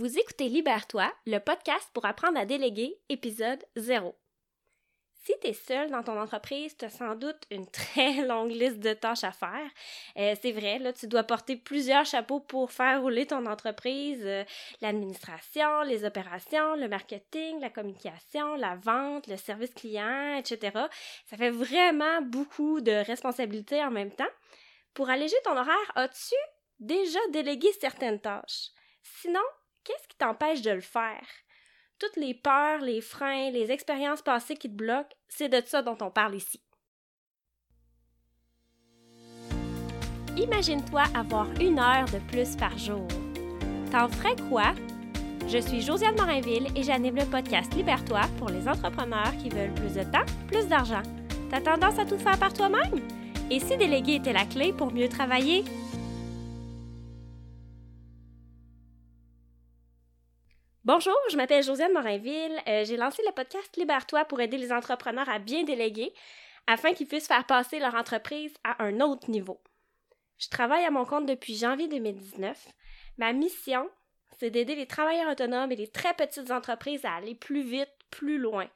Vous écoutez Libère-toi, le podcast pour apprendre à déléguer, épisode 0. Si tu es seul dans ton entreprise, tu as sans doute une très longue liste de tâches à faire. Euh, c'est vrai, là, tu dois porter plusieurs chapeaux pour faire rouler ton entreprise, euh, l'administration, les opérations, le marketing, la communication, la vente, le service client, etc. Ça fait vraiment beaucoup de responsabilités en même temps. Pour alléger ton horaire, as-tu déjà délégué certaines tâches? Sinon, qu'est-ce qui t'empêche de le faire? Toutes les peurs, les freins, les expériences passées qui te bloquent, c'est de ça dont on parle ici. Imagine-toi avoir une heure de plus par jour. T'en ferais quoi? Je suis Josiane Morinville et j'anime le podcast Libère-toi pour les entrepreneurs qui veulent plus de temps, plus d'argent. T'as tendance à tout faire par toi-même? Et si déléguer était la clé pour mieux travailler? Bonjour, je m'appelle Josiane Morinville. Euh, j'ai lancé le podcast Libère-toi pour aider les entrepreneurs à bien déléguer afin qu'ils puissent faire passer leur entreprise à un autre niveau. Je travaille à mon compte depuis janvier 2019. Ma mission, c'est d'aider les travailleurs autonomes et les très petites entreprises à aller plus vite, plus loin.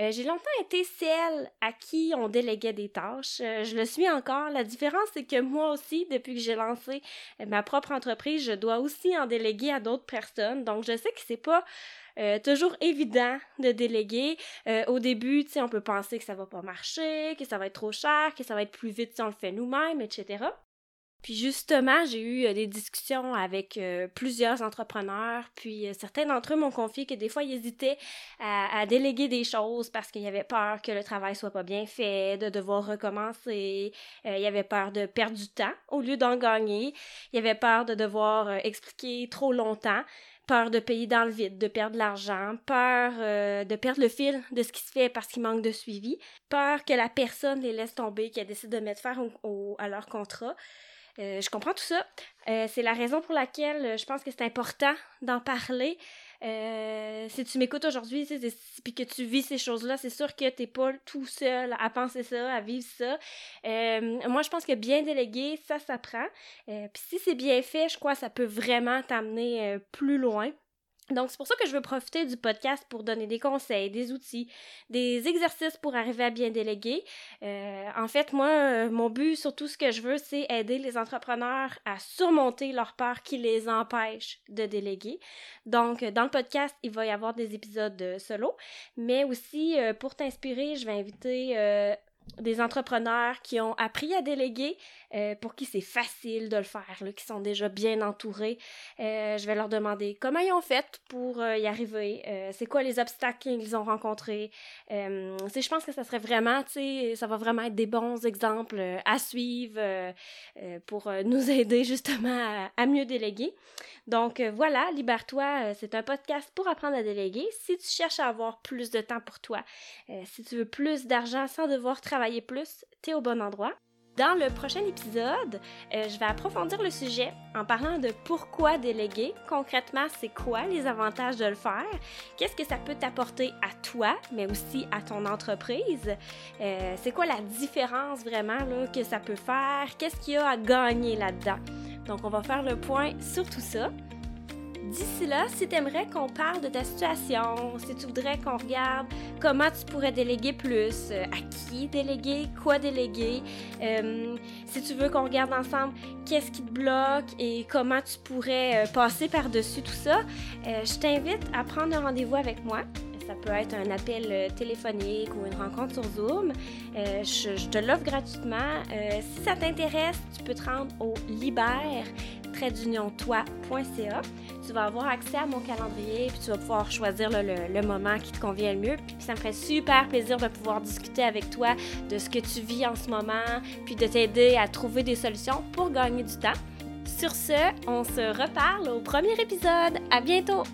Euh, j'ai longtemps été celle à qui on déléguait des tâches. Euh, je le suis encore. La différence, c'est que moi aussi, depuis que j'ai lancé euh, ma propre entreprise, je dois aussi en déléguer à d'autres personnes. Donc, je sais que c'est pas toujours évident de déléguer. au début, tu sais, on peut penser que ça va pas marcher, que ça va être trop cher, que ça va être plus vite si on le fait nous-mêmes, etc. Puis justement, j'ai eu euh, des discussions avec euh, plusieurs entrepreneurs, puis euh, certains d'entre eux m'ont confié que des fois ils hésitaient à, déléguer des choses parce qu'ils avaient peur que le travail soit pas bien fait, de devoir recommencer, il y avait peur de perdre du temps au lieu d'en gagner, il y avait peur de devoir expliquer trop longtemps, peur de payer dans le vide, de perdre l'argent, peur de perdre le fil de ce qui se fait parce qu'il manque de suivi, peur que la personne les laisse tomber, qu'elle décide de mettre fin à leur contrat. Euh, je comprends tout ça. Euh, c'est la raison pour laquelle euh, je pense que c'est important d'en parler. Si tu m'écoutes aujourd'hui puis que tu vis ces choses-là, c'est sûr que tu n'es pas tout seul à penser ça, à vivre ça. moi, je pense que bien déléguer, ça s'apprend. puis si c'est bien fait, je crois que ça peut vraiment t'amener plus loin. Donc, c'est pour ça que je veux profiter du podcast pour donner des conseils, des outils, des exercices pour arriver à bien déléguer. Euh, en fait, moi, euh, mon but, surtout ce que je veux, c'est aider les entrepreneurs à surmonter leurs peurs qui les empêchent de déléguer. Donc, dans le podcast, il va y avoir des épisodes solo, mais aussi euh, pour t'inspirer, je vais inviter des entrepreneurs qui ont appris à déléguer, euh, pour qui c'est facile de le faire, qui sont déjà bien entourés. Euh, je vais leur demander comment ils ont fait pour euh, y arriver, c'est quoi les obstacles qu'ils ont rencontrés. je pense que ça serait vraiment, tu sais, ça va vraiment être des bons exemples à suivre pour nous aider justement à, mieux déléguer. Donc voilà, Libère-toi, c'est un podcast pour apprendre à déléguer. Si tu cherches à avoir plus de temps pour toi, si tu veux plus d'argent sans devoir travailler, plus, tu es au bon endroit. Dans le prochain épisode, euh, je vais approfondir le sujet en parlant de pourquoi déléguer. Concrètement, c'est quoi les avantages de le faire? Qu'est-ce que ça peut t'apporter à toi, mais aussi à ton entreprise? Euh, c'est quoi la différence vraiment là, que ça peut faire? Qu'est-ce qu'il y a à gagner là-dedans? Donc, on va faire le point sur tout ça. D'ici là, si tu aimerais qu'on parle de ta situation, si tu voudrais qu'on regarde comment tu pourrais déléguer plus, euh, à qui déléguer, quoi déléguer, euh, si tu veux qu'on regarde ensemble qu'est-ce qui te bloque et comment tu pourrais euh, passer par-dessus tout ça, je t'invite à prendre un rendez-vous avec moi. Ça peut être un appel téléphonique ou une rencontre sur Zoom. je, te l'offre gratuitement. si ça t'intéresse, tu peux te rendre au libère toi.ca. Tu vas avoir accès à mon calendrier, puis tu vas pouvoir choisir le, moment qui te convient le mieux. Puis ça me ferait super plaisir de pouvoir discuter avec toi de ce que tu vis en ce moment, puis de t'aider à trouver des solutions pour gagner du temps. Sur ce, on se reparle au premier épisode. À bientôt!